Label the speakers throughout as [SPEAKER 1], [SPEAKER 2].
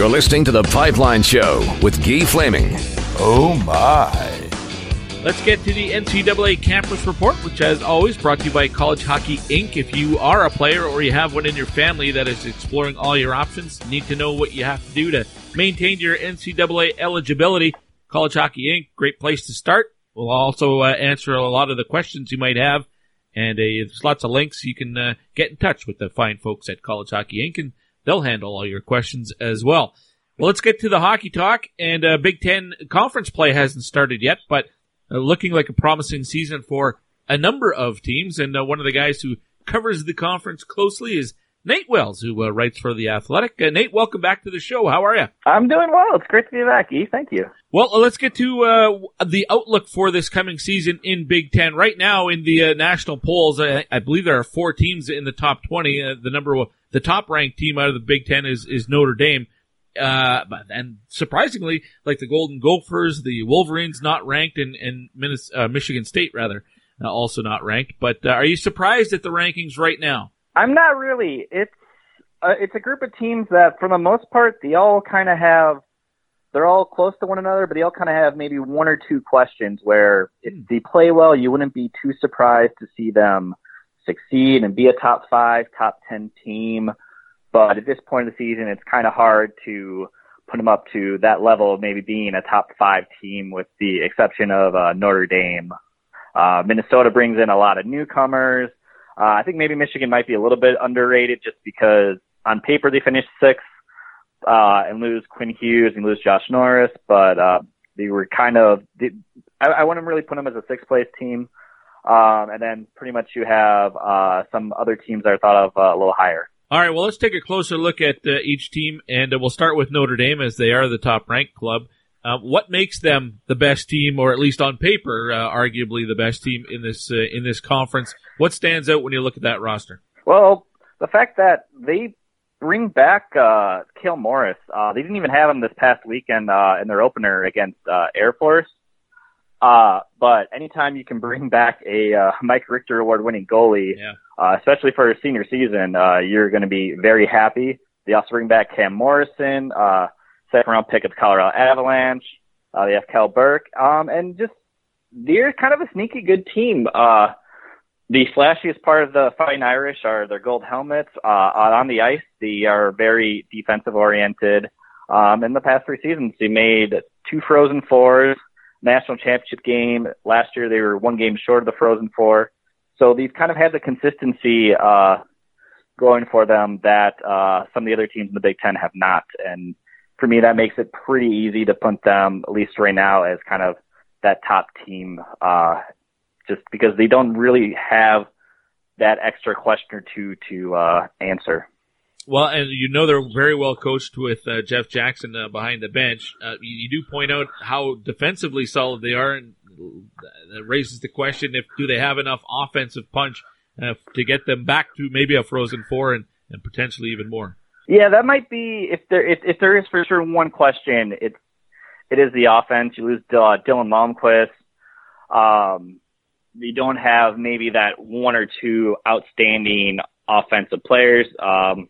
[SPEAKER 1] You're listening to The Pipeline Show with Guy Flaming.
[SPEAKER 2] Oh my.
[SPEAKER 3] Let's get to the NCAA Campus Report, which, as always, brought to you by College Hockey Inc. If you are a player or you have one in your family that is exploring all your options, need to know what you have to do to maintain your NCAA eligibility, College Hockey Inc., great place to start. We'll also uh, answer a lot of the questions you might have, and uh, there's lots of links. You can uh, get in touch with the fine folks at College Hockey Inc., and they'll handle all your questions as well. Well, let's get to the hockey talk, and uh, Big Ten conference play hasn't started yet, but uh, looking like a promising season for a number of teams. And uh, one of the guys who covers the conference closely is Nate Wells, who uh, writes for The Athletic. Uh, Nate, welcome back to the show. How are you?
[SPEAKER 4] I'm doing well. It's great to be back, E. Thank you.
[SPEAKER 3] Well, uh, let's get to uh, the outlook for this coming season in Big Ten. Right now, in the national polls, I, I, believe there are four teams in the top 20. the number, the top ranked team out of the Big Ten is, is Notre Dame. Uh, and surprisingly, like the Golden Gophers, the Wolverines not ranked, and and uh, Michigan State rather uh, also not ranked. But uh, are you surprised at the rankings right now?
[SPEAKER 4] I'm not really. It's uh, it's a group of teams that, for the most part, they all kind of have. They're all close to one another, but they all kind of have maybe one or two questions where if hmm. they play well, you wouldn't be too surprised to see them succeed and be a top five, top ten team. But at this point of the season, it's kind of hard to put them up to that level of maybe being a top five team with the exception of uh, Notre Dame. Uh, Minnesota brings in a lot of newcomers. Uh, I think maybe Michigan might be a little bit underrated just because on paper they finished sixth uh, and lose Quinn Hughes and lose Josh Norris, but uh, they were kind of. They, I, I wouldn't really put them as a sixth place team. Um, and then pretty much you have uh, some other teams that are thought of uh, a little higher.
[SPEAKER 3] All right, well, let's take a closer look at uh, each team, and uh, we'll start with Notre Dame as they are the top ranked club. Uh, what makes them the best team, or at least on paper, uh, arguably the best team in this uh, in this conference? What stands out when you look at that roster?
[SPEAKER 4] Well, the fact that they bring back uh, Cale Morris. they didn't even have him this past weekend in their opener against Air Force. Uh, but anytime you can bring back a uh, Mike Richter award winning goalie, yeah. uh, especially for a senior season, uh, you're going to be very happy. They also bring back Cam Morrison, uh, second round pick of the Colorado Avalanche. Uh, they have Cal Burke, um, and just they're kind of a sneaky good team. Uh, the flashiest part of the Fighting Irish are their gold helmets. Uh, on the ice, they are very defensive oriented. Um, in the past three seasons, they made two Frozen Fours national championship game. Last year they were one game short of the Frozen Four. So these kind of had the consistency uh, going for them that uh, some of the other teams in the Big Ten have not. And for me, that makes it pretty easy to punt them, at least right now, as kind of that top team, uh, just because they don't really have that extra question or two to uh, answer.
[SPEAKER 3] Well, and you know they're very well coached with uh, Jeff Jackson uh, behind the bench. Uh, you, you, do point out how defensively solid they are, and that raises the question: if do they have enough offensive punch uh, to get them back to maybe a Frozen Four and, and potentially even more?
[SPEAKER 4] Yeah, that might be if there if, if there is for sure one question. It's it is the offense. You lose uh, Dylan Malmquist. Um, you don't have maybe that one or two outstanding offensive players. Um,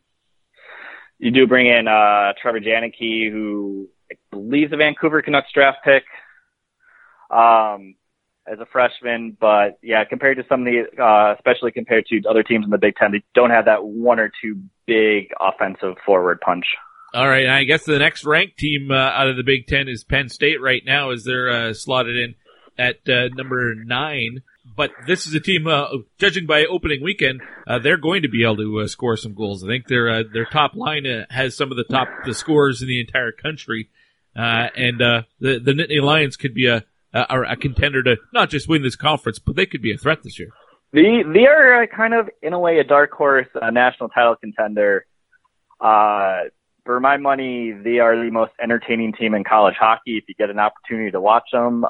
[SPEAKER 4] you do bring in uh, Trevor Janicki, who I believe the Vancouver Canucks draft pick um, as a freshman. But yeah, compared to some of the, uh, especially compared to other teams in the Big Ten, they don't have that one or two big offensive forward punch.
[SPEAKER 3] All right, I guess the next ranked team uh, out of the Big Ten is Penn State right now, as they're uh, slotted in at uh, number nine but this is a team, uh, judging by opening weekend, uh, they're going to be able to uh, score some goals. I think their uh, their top line uh, has some of the top the scores in the entire country, uh, and the the Nittany Lions could be a, a, a contender to not just win this conference, but they could be a threat this year.
[SPEAKER 4] The they are kind of in a way a dark horse national title contender. for my money, they are the most entertaining team in college hockey. If you get an opportunity to watch them,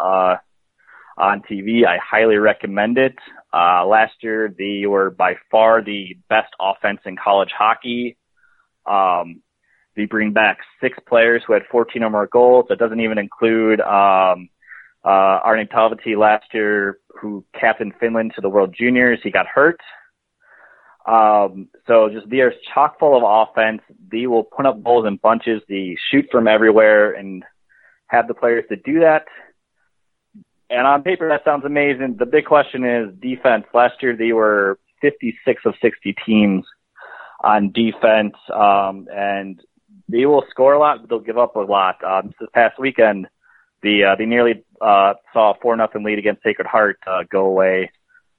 [SPEAKER 4] on TV. I highly recommend it. Uh, last year, they were by far the best offense in college hockey. Um, they bring back six players who had 14 or more goals. That doesn't even include um, uh, Aarne Talvitie last year, who captained Finland to the World Juniors. He got hurt. Um, so just they are chock full of offense. They will put up goals in bunches. They shoot from everywhere and have the players to do that. And on paper, that sounds amazing. The big question is defense. Last year, they were 56 of 60 teams on defense, um, and they will score a lot, but they'll give up a lot. Um, this past weekend, the uh, they nearly uh, saw a four nothing lead against Sacred Heart uh, go away.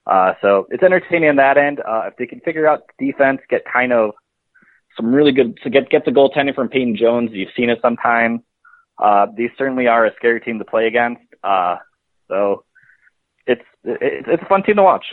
[SPEAKER 4] Uh, so it's entertaining on that end. Uh, if they can figure out defense, get kind of some really good to get get the goaltending from Peyton Jones. You've seen it sometimes. Uh, these certainly are a scary team to play against. Uh, so it's it's a fun team to watch.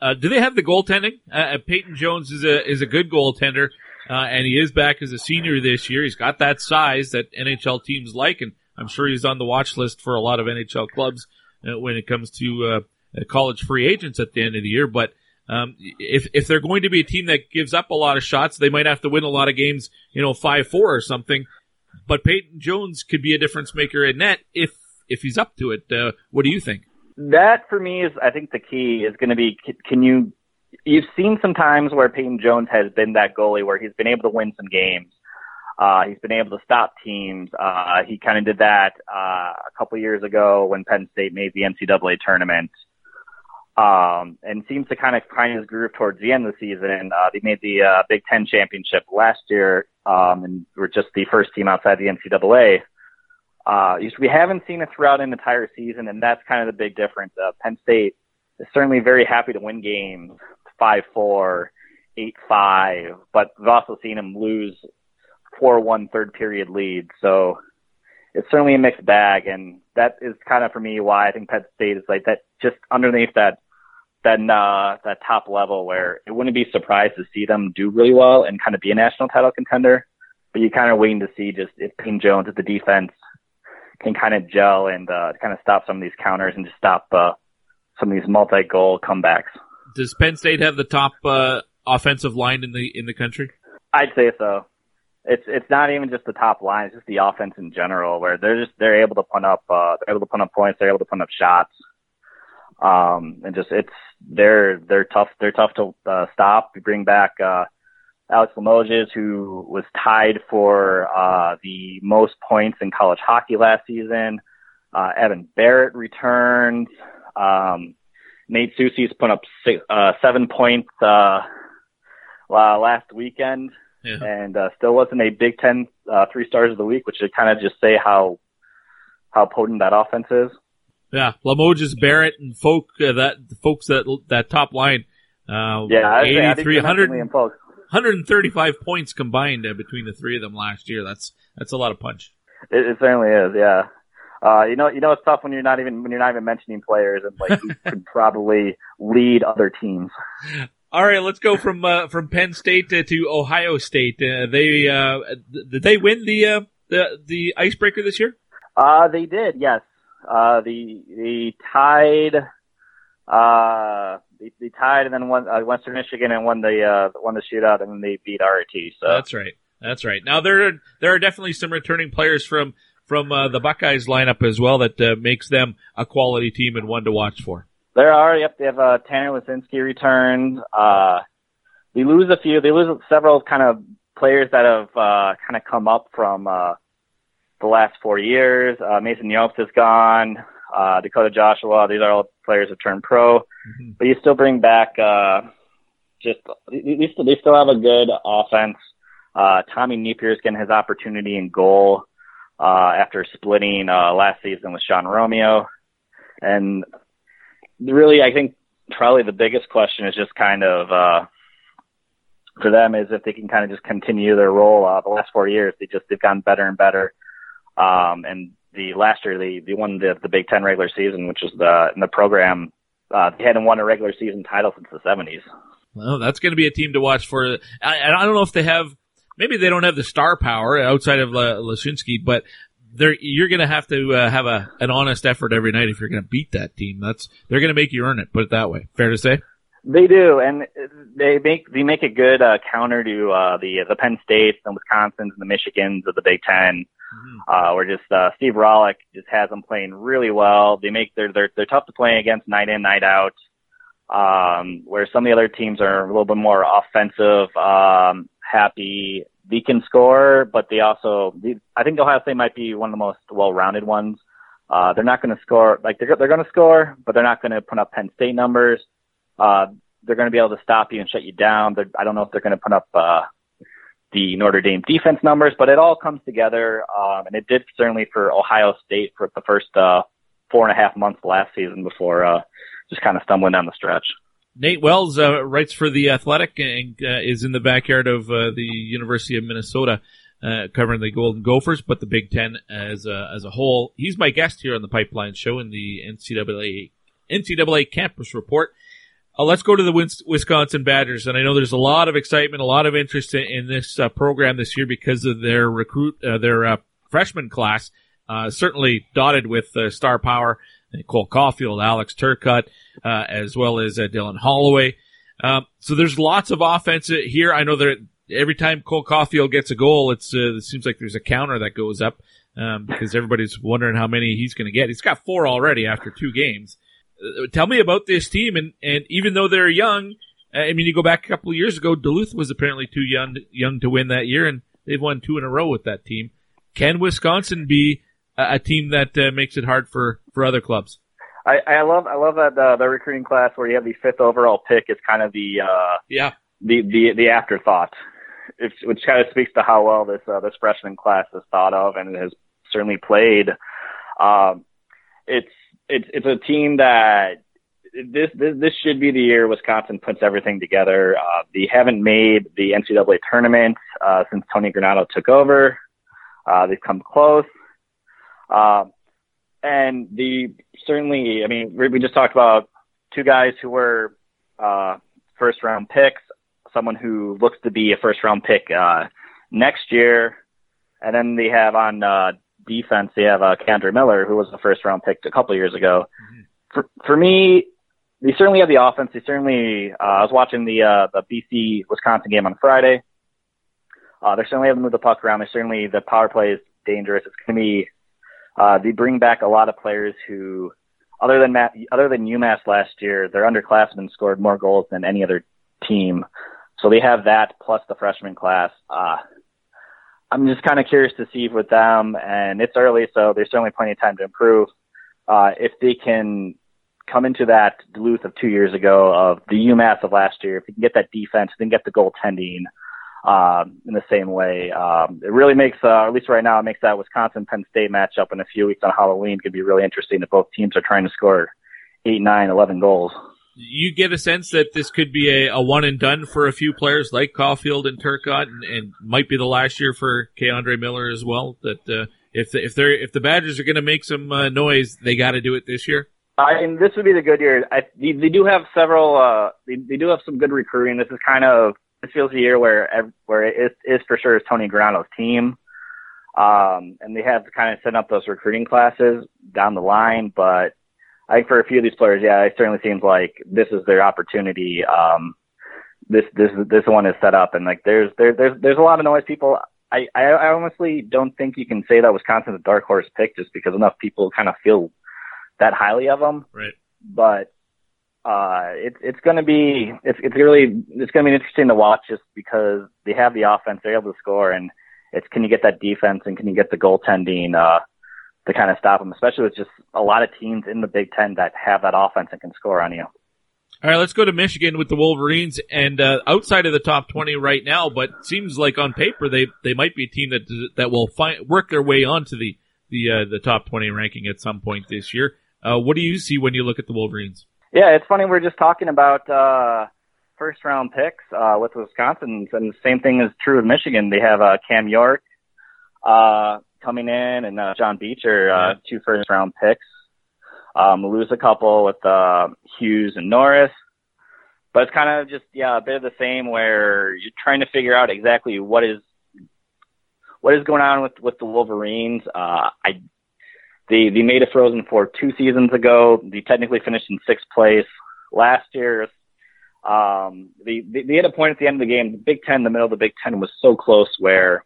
[SPEAKER 3] Uh, do they have the goaltending? Uh, uh, Peyton Jones is a is a good goaltender, uh, and he is back as a senior this year. He's got that size that NHL teams like, and I'm sure he's on the watch list for a lot of NHL clubs uh, when it comes to uh, college free agents at the end of the year. But um, if if they're going to be a team that gives up a lot of shots, they might have to win a lot of games, you know, five four or something. But Peyton Jones could be a difference maker in net if if he's up to it. what do you think?
[SPEAKER 4] that for me is, I think the key is going to be, can you, you've seen some times where Peyton Jones has been that goalie where he's been able to win some games. Uh, he's been able to stop teams. Uh, he kind of did that, uh, a couple years ago when Penn State made the NCAA tournament. Um, and seems to kind of find his groove towards the end of the season. Uh, they made the, uh, Big Ten championship last year, um, and were just the first team outside the NCAA. Uh, we haven't seen it throughout an entire season, and that's kind of the big difference. Uh, Penn State is certainly very happy to win games, five four, eight five, but we've also seen them lose four one third period lead. So it's certainly a mixed bag, and that is kind of for me why I think Penn State is like that, just underneath that that uh, that top level where it wouldn't be surprised to see them do really well and kind of be a national title contender. But you're kind of waiting to see just if Peyton Jones at the defense can kind of gel and uh, kind of stop some of these counters and just stop uh, some of these multi-goal comebacks.
[SPEAKER 3] Does Penn State have the top uh, offensive line in the in the country?
[SPEAKER 4] I'd say so. It's it's not even just the top line; it's just the offense in general, where they're just they're able to put up uh, they're able to put up points, they're able to put up shots, um, and just it's they're they're tough they're tough to uh, stop. We bring back uh, Alex Limoges, who was tied for uh, the most points in college hockey last season. Uh, Evan Barratt returned. Um, Nate Sucese put up six, uh, seven points uh, last weekend, yeah. and uh, still wasn't a Big Ten uh, three stars of the week, which should kind of just say how how potent that offense is.
[SPEAKER 3] Yeah, Limoges, Barrett, and folk uh, that folks that that top line. Uh,
[SPEAKER 4] yeah, 8300
[SPEAKER 3] 135 points combined uh, between the three of them last year. That's that's a lot of punch.
[SPEAKER 4] It, it certainly is. Yeah. Uh, you know, you know, it's tough when you're not even when you're not even mentioning players and like who could probably lead other teams.
[SPEAKER 3] All right, let's go from uh, from Penn State to, to Ohio State. Uh, they uh, did they win the uh, the the icebreaker this year?
[SPEAKER 4] Uh, they did. Yes. Uh, the the tied uh, they, they tied and then won uh, Western Michigan and won the uh, won the shootout and then they beat RIT. So
[SPEAKER 3] that's right. That's right. Now there are, there are definitely some returning players from from uh, the Buckeyes lineup as well that uh, makes them a quality team and one to watch for.
[SPEAKER 4] There are. Yep, they have uh, Tanner Laczynski returned. Uh, they lose a few. They lose several kind of players that have uh, kind of come up from uh, the last four years. Uh, Mason Jobst is gone uh, Dakota Joshua. These are all players who turned pro, mm-hmm. but you still bring back uh, just they still, they still have a good offense. Uh, Tommy Nappier's getting his opportunity in goal uh, after splitting uh, last season with Sean Romeo, and really, I think probably the biggest question is just kind of uh, for them is if they can kind of just continue their role. Uh, the last four years, they just they've gotten better and better. Um, and the last year they they won the the Big Ten regular season, which is the in the program. Uh, they hadn't won a regular season title since the seventies.
[SPEAKER 3] Well, that's going to be a team to watch for. I, I don't know if they have. Maybe they don't have the star power outside of Laczynski, but they're, you're going to have to uh, have a an honest effort every night if you're going to beat that team. That's they're going to make you earn it. Put it that way. Fair to say.
[SPEAKER 4] They do, and they make they make a good uh, counter to uh, the the Penn States and Wisconsins and the Michigans of the Big 10 mm-hmm. uh, where just uh, Steve Rohlik just has them playing really well. They make they're they're they're tough to play against night in night out. um, where some of the other teams are a little bit more offensive, um, happy. They can score, but they also, I think Ohio State might be one of the most well-rounded ones. Uh, they're not going to score, like they're, they're going to score, but they're not going to put up Penn State numbers. Uh, they're going to be able to stop you and shut you down. They're, I don't know if they're going to put up, uh, the Notre Dame defense numbers, but it all comes together. Um, and it did certainly for Ohio State for the first, uh, four and a half months last season before, uh, just kind of stumbling down the stretch.
[SPEAKER 3] Nate Wells uh, writes for the Athletic and uh, is in the backyard of uh, the University of Minnesota, uh, covering the Golden Gophers, but the Big Ten as a, as a whole. He's my guest here on the Pipeline Show in the NCAA NCAA Campus Report. Uh, let's go to the Wisconsin Badgers, and I know there's a lot of excitement, a lot of interest in, in this uh, program this year because of their recruit, their freshman class, certainly dotted with star power. Cole Caufield, Alex Turcotte, uh, as well as uh, Dylan Holloway. Um, so there's lots of offense here. I know that every time Cole Caufield gets a goal, uh, it seems like there's a counter that goes up um, because everybody's wondering how many he's going to get. He's got four already after two games. Tell me about this team, and and even though they're young, I mean, you go back a couple of years ago, Duluth was apparently too young young to win that year, and they've won two in a row with that team. Can Wisconsin be a, a team that uh, makes it hard for for other clubs?
[SPEAKER 4] I, I love I love that uh, the recruiting class where you have the fifth overall pick is kind of the uh,
[SPEAKER 3] yeah
[SPEAKER 4] the the the afterthought, it's, which kind of speaks to how well this uh, this freshman class is thought of and has certainly played. Um, it's it's it's a team that this this this should be the year Wisconsin puts everything together. Uh, they haven't made the NCAA tournament uh, since Tony Granato took over. Uh, they've come close. Um, and the certainly, I mean, we just talked about two guys who were uh, first round picks, someone who looks to be a first round pick uh, next year, and then they have on uh, defense they have uh, K'Andre Miller, who was a first round pick a couple years ago. Mm-hmm. For for me, they certainly have the offense. They certainly. Uh, I was watching the uh, the BC Wisconsin game on Friday. Uh, they're certainly able to move the puck around. They certainly the power play is dangerous. It's going to be uh, they bring back a lot of players who, other than Matt, other than UMass last year, their underclassmen scored more goals than any other team. So they have that plus the freshman class. Uh, I'm just kind of curious to see with them, and it's early, so there's certainly plenty of time to improve. Uh, if they can come into that Duluth of two years ago, of the UMass of last year, if they can get that defense, then get the goaltending, um, in the same way. Um, it really makes, uh, at least right now, it makes that Wisconsin Penn State matchup in a few weeks on Halloween could be really interesting if both teams are trying to score eight, nine, eleven goals.
[SPEAKER 3] You get a sense that this could be a, a one and done for a few players like Caufield and Turcotte, and, and might be the last year for K'Andre Miller as well. That uh, if the, if they're if the Badgers are going to make some uh, noise, they got to do it this year.
[SPEAKER 4] I mean, this would be the good year. I, they, they do have several. Uh, they, they do have some good recruiting. This is kind of this feels a year where where it is, is for sure is Tony Granato's team, um, and they have kind of set up those recruiting classes down the line. But I think for a few of these players, yeah, it certainly seems like this is their opportunity. Um, this this this one is set up, and like there's there, there's there's a lot of noise. People, I, I I honestly don't think you can say that Wisconsin's a dark horse pick just because enough people kind of feel that highly of them.
[SPEAKER 3] Right.
[SPEAKER 4] But uh, it's it's going to be it's it's really it's going to be interesting to watch just because they have the offense, they're able to score, and it's can you get that defense and can you get the goaltending uh, to kind of stop them, especially with just a lot of teams in the Big Ten that have that offense and can score on you.
[SPEAKER 3] All right, let's go to Michigan with the Wolverines, and uh, outside of the top twenty right now, but seems like on paper they they might be a team that that will find work their way onto the the uh, the top twenty ranking at some point this year. Uh, what do you see when you look at the Wolverines?
[SPEAKER 4] Yeah, it's funny. We're just talking about uh, first round picks uh, with Wisconsin, and the same thing is true with Michigan. They have uh, Cam York uh, coming in and uh, John Beecher, uh, two first round picks. Um, lose a couple with uh, Hughes and Norris, but it's kind of just yeah a bit of the same where you're trying to figure out exactly what is what is going on with with the Wolverines. Uh, I they they made a Frozen Four two seasons ago. They technically finished in sixth place last year. Um, they, they they had a point at the end of the game. The Big Ten, the middle of the Big Ten, was so close where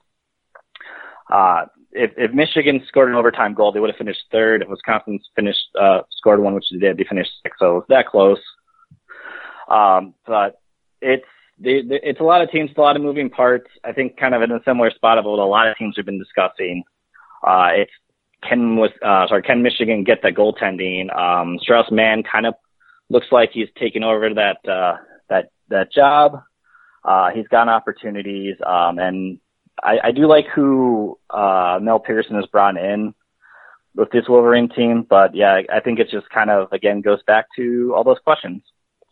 [SPEAKER 4] uh, if if Michigan scored an overtime goal, they would have finished third. If Wisconsin finished uh, scored one, which they did, they finished sixth. So it was that close. Um, but it's they, they, it's a lot of teams, a lot of moving parts. I think kind of in a similar spot of what a lot of teams have been discussing. Uh, it's can was uh, sorry, can Michigan get the goaltending? Um, Strauss Mann kind of looks like he's taken over that uh, that that job. Uh, he's gotten opportunities, um, and I, I do like who uh, Mel Pearson has brought in with this Wolverine team. But yeah, I think it just kind of again goes back to all those questions.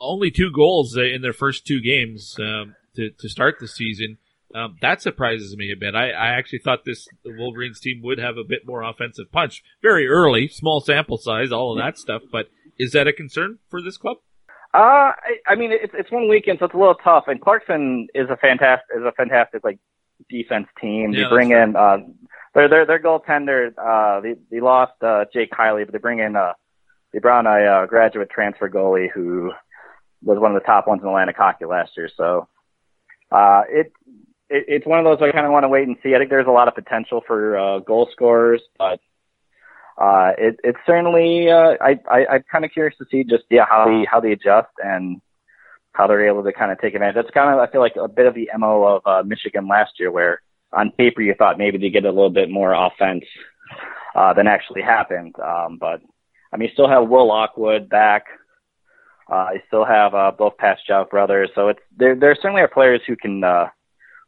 [SPEAKER 3] Only two goals uh, in their first two games um, to to start the season. Um, that surprises me a bit. I, I actually thought this the Wolverines team would have a bit more offensive punch very early, small sample size, all of that stuff. But is that a concern for this club?
[SPEAKER 4] Uh, I, I mean, it's it's one weekend, so it's a little tough. And Clarkson is a fantastic is a fantastic like defense team.
[SPEAKER 3] Yeah,
[SPEAKER 4] they bring in uh, their their their goaltender. Uh, they they lost uh, Jake Kiley, but they bring in uh, they brought in a uh, graduate transfer goalie who was one of the top ones in Atlantic hockey last year. So uh, it, it it's one of those I kind of want to wait and see. I think there's a lot of potential for uh, goal scorers, but uh, it, it's certainly uh, I, I I'm kind of curious to see just yeah how they how they adjust and how they're able to kind of take advantage. That's kind of I feel like a bit of the mo of uh, Michigan last year, where on paper you thought maybe they get a little bit more offense uh, than actually happened. Um, but I mean, you still have Will Lockwood back. Uh, you still have uh, both Pastujov brothers, so it's there. There certainly are players who can uh,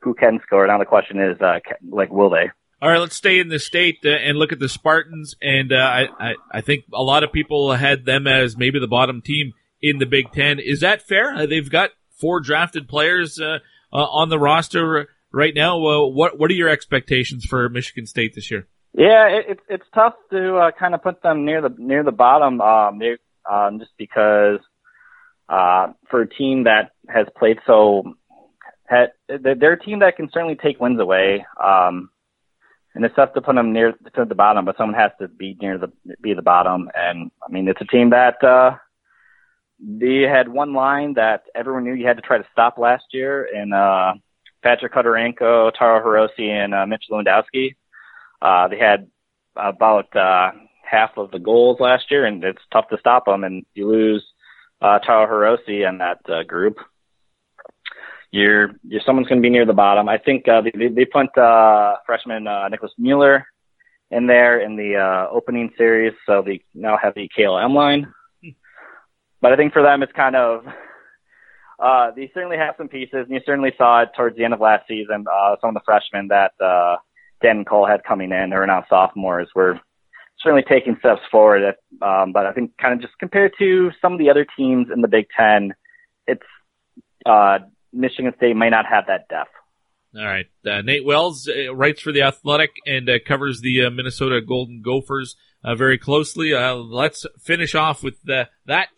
[SPEAKER 4] who can score. Now the question is, uh, like, will they?
[SPEAKER 3] All right, let's stay in the state uh, and look at the Spartans. And uh, I, I, I think a lot of people had them as maybe the bottom team in the Big Ten. Is that fair? Uh, they've got four drafted players uh, uh, on the roster right now. What what are your expectations for Michigan State this year?
[SPEAKER 4] Yeah, it, it's it's tough to uh, kind of put them near the near the bottom, um, um, just because uh, for a team that has played so, had, they're a team that can certainly take wins away. Um, and it's tough to put them near to the bottom, but someone has to be near the be the bottom. And I mean, it's a team that uh, they had one line that everyone knew you had to try to stop last year, and uh, Patrick Khodorenko, Taro Hirose, and uh, Mitch Lewandowski. Uh, they had about uh, half of the goals last year, and it's tough to stop them. And you lose uh, Taro Hirose in that uh, group, you're, you're someone's going to be near the bottom. I think uh, they, they put uh, freshman uh, Nicholas Mueller in there in the uh, opening series, so they now have the KLM line. But I think for them, it's kind of uh, they certainly have some pieces, and you certainly saw it towards the end of last season. Uh, some of the freshmen that uh, Dan Cole had coming in, who are now sophomores, were certainly taking steps forward. Um, but I think kind of just compared to some of the other teams in the Big Ten, it's uh, Michigan State may not have that depth.
[SPEAKER 3] All right. Uh, Nate Wells uh, writes for The Athletic and uh, covers the uh, Minnesota Golden Gophers uh, very closely. Uh, let's finish off with that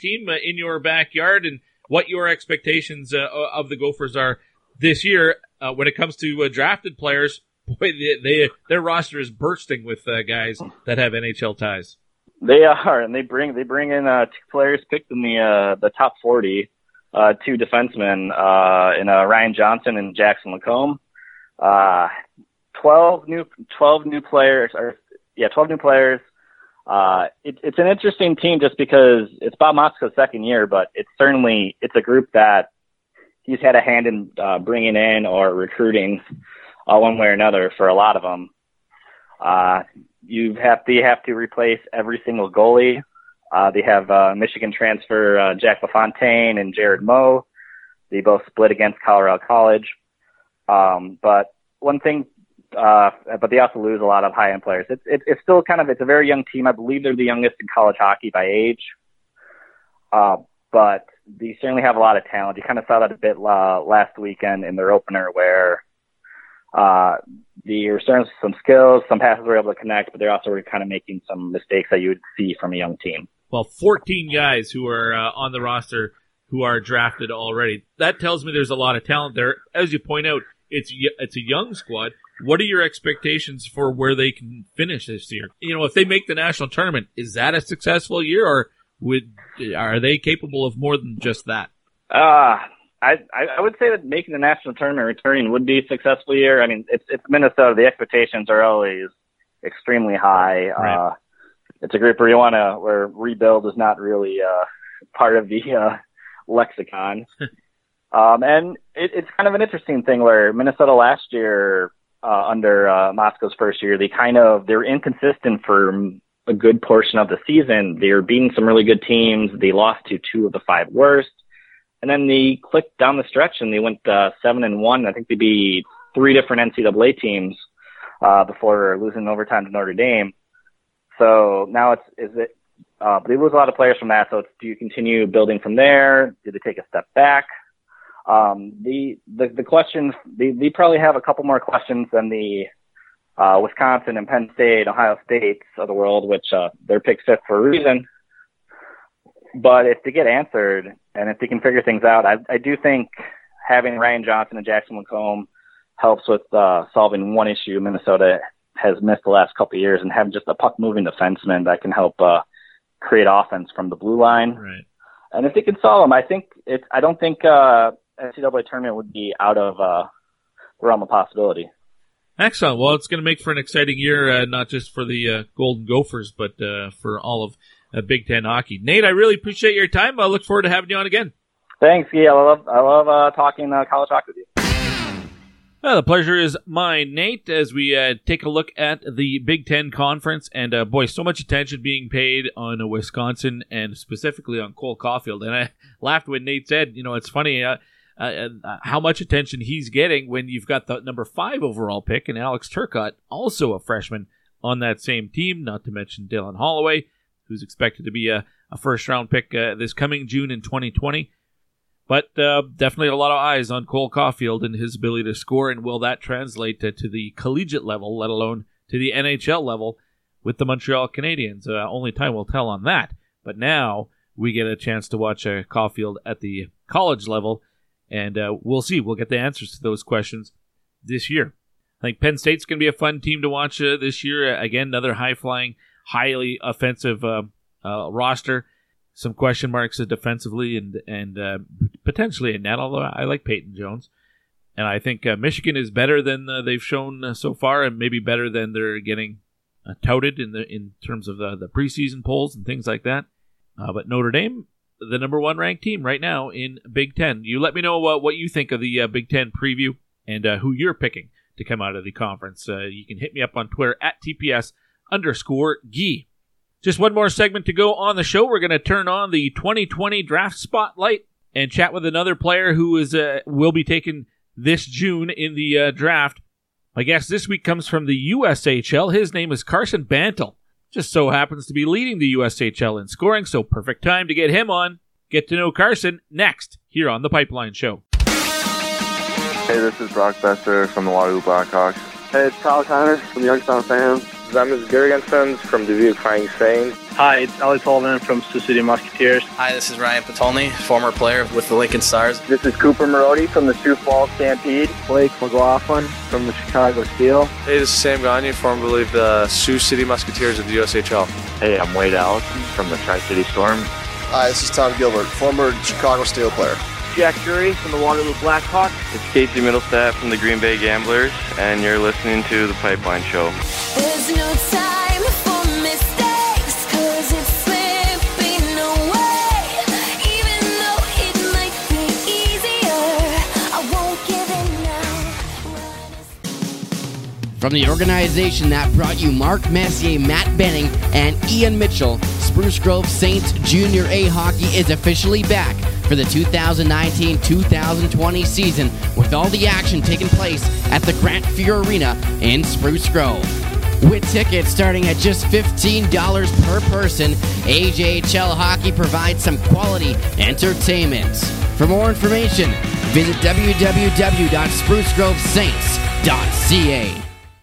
[SPEAKER 3] team in your backyard and what your expectations of the Gophers are this year when it comes to drafted players. Boy, they, they, their roster is bursting with guys that have NHL ties.
[SPEAKER 4] They are, and they bring they bring in two players picked in the the top forty two defensemen in Ryan Johnson and Jackson Lacombe. Uh, twelve new twelve new players, or yeah, twelve new players. Uh, it, it's an interesting team just because it's Bob Motzko's second year, but it's certainly it's a group that he's had a hand in uh, bringing in or recruiting uh, one way or another for a lot of them. Uh, you have to you have to replace every single goalie. Uh, they have uh, Michigan transfer uh, Jack LaFontaine and Jared Moe. They both split against Colorado College. Um, but one thing, uh, but they also lose a lot of high end players. It's, it, it's still kind of, it's a very young team. I believe they're the youngest in college hockey by age. Uh, but they certainly have a lot of talent. You kind of saw that a bit uh, last weekend in their opener where uh, they were some skills, some passes were able to connect, but they're also kind of making some mistakes that you would see from a young team.
[SPEAKER 3] Well, 14 guys who are uh, on the roster who are drafted already. That tells me there's a lot of talent there. As you point out, it's it's a young squad. What are your expectations for where they can finish this year? You know, if they make the national tournament, is that a successful year, or would are they capable of more than just that?
[SPEAKER 4] Uh I I would say that making the national tournament returning would be a successful year. I mean, it's it's Minnesota. The expectations are always extremely high. Right. Uh, it's a group where you want to where rebuild is not really uh, part of the uh, lexicon. um, and it, it's kind of an interesting thing where Minnesota last year, uh, under uh, Motzko's first year, they kind of they were inconsistent for a good portion of the season. They were beating some really good teams. They lost to two of the five worst, and then they clicked down the stretch and they went uh, seven and one. I think they beat three different NCAA teams uh, before losing overtime to Notre Dame. So now it's is it uh, but they lose a lot of players from that. So do you continue building from there? Do they take a step back? Um, the, the, the questions, they, they probably have a couple more questions than the, uh, Wisconsin and Penn State, Ohio States of the world, which, uh, they're picked fifth for a reason. But if they get answered and if they can figure things out, I, I do think having Ryan Johnson and Jackson Lacombe helps with, uh, solving one issue Minnesota has missed the last couple of years and having just a puck moving defenseman that can help, uh, create offense from the blue line.
[SPEAKER 3] Right.
[SPEAKER 4] And if they can solve them, I think it. I don't think uh, NCAA tournament would be out of uh, realm of possibility.
[SPEAKER 3] Excellent. Well, it's going to make for an exciting year, uh, not just for the uh, Golden Gophers, but uh, for all of uh, Big Ten hockey. Nate, I really appreciate your time. I look forward to having you on again.
[SPEAKER 4] Thanks, yeah. I love I love uh, talking uh, college hockey with you.
[SPEAKER 3] Well, the pleasure is mine, Nate, as we uh, take a look at the Big Ten Conference. And uh, boy, so much attention being paid on uh, Wisconsin and specifically on Cole Caufield. And I laughed when Nate said, you know, it's funny uh, uh, uh, how much attention he's getting when you've got the number five overall pick and Alex Turcotte, also a freshman on that same team, not to mention Dylan Holloway, who's expected to be a, a first round pick this coming June in 2020. But uh, definitely a lot of eyes on Cole Caufield and his ability to score, and will that translate to, to the collegiate level, let alone to the NHL level with the Montreal Canadiens? Uh, only time will tell on that. But now we get a chance to watch uh, Caufield at the college level, and uh, we'll see. We'll get the answers to those questions this year. I think Penn State's going to be a fun team to watch uh, this year. Again, another high flying, highly offensive uh, uh, roster some question marks defensively and and uh, potentially a net. Although I like Peyton Jones, and I think uh, Michigan is better than uh, they've shown uh, so far, and maybe better than they're getting uh, touted in the in terms of the, the preseason polls and things like that. Uh, but Notre Dame, the number one ranked team right now in Big Ten. You let me know what you think of the Big Ten preview and who you're picking to come out of the conference. you can hit me up on Twitter at TPS underscore Gee. Just one more segment to go on the show. We're going to turn on the 2020 draft spotlight and chat with another player who is uh, will be taken this June in the uh, draft. My guest this week comes from the USHL. His name is Carson Bantle. Just so happens to be leading the USHL in scoring, so perfect time to get him on. Get to know Carson next here on the Pipeline Show.
[SPEAKER 5] Hey, this is Brock Boeser from the Waterloo Blackhawks.
[SPEAKER 6] Hey, it's Kyle Connor from the Youngstown Fans.
[SPEAKER 5] Zemgus Girgensons from Dubuque Fighting Saints.
[SPEAKER 6] Hi, it's Ali Sullivan from Sioux City Musketeers.
[SPEAKER 7] Hi, this is Ryan Potulny, former player with the Lincoln Stars.
[SPEAKER 8] This is Cooper Marody from the Sioux Falls Stampede.
[SPEAKER 9] Blake McLaughlin from the Chicago Steel.
[SPEAKER 10] Hey, this is Sam Gagne, formerly of the Sioux City Musketeers of the USHL.
[SPEAKER 11] Hey, I'm Wade Allison from the Tri-City Storm.
[SPEAKER 12] Hi, this is Tom Gilbert, former Chicago Steel player.
[SPEAKER 13] Jack Drury from the Waterloo Blackhawks.
[SPEAKER 14] It's Casey Mittelstadt from the Green Bay Gamblers, and you're listening to The Pipeline Show.
[SPEAKER 15] From the organization that brought you Mark Messier, Matt Benning, and Ian Mitchell, Spruce Grove Saints Junior A Hockey is officially back for the 2019 2020 season with all the action taking place at the Grant Fuhr Arena in Spruce Grove. With tickets starting at just $15 per person, AJHL Hockey provides some quality entertainment. For more information, visit www.sprucegrovesaints.ca.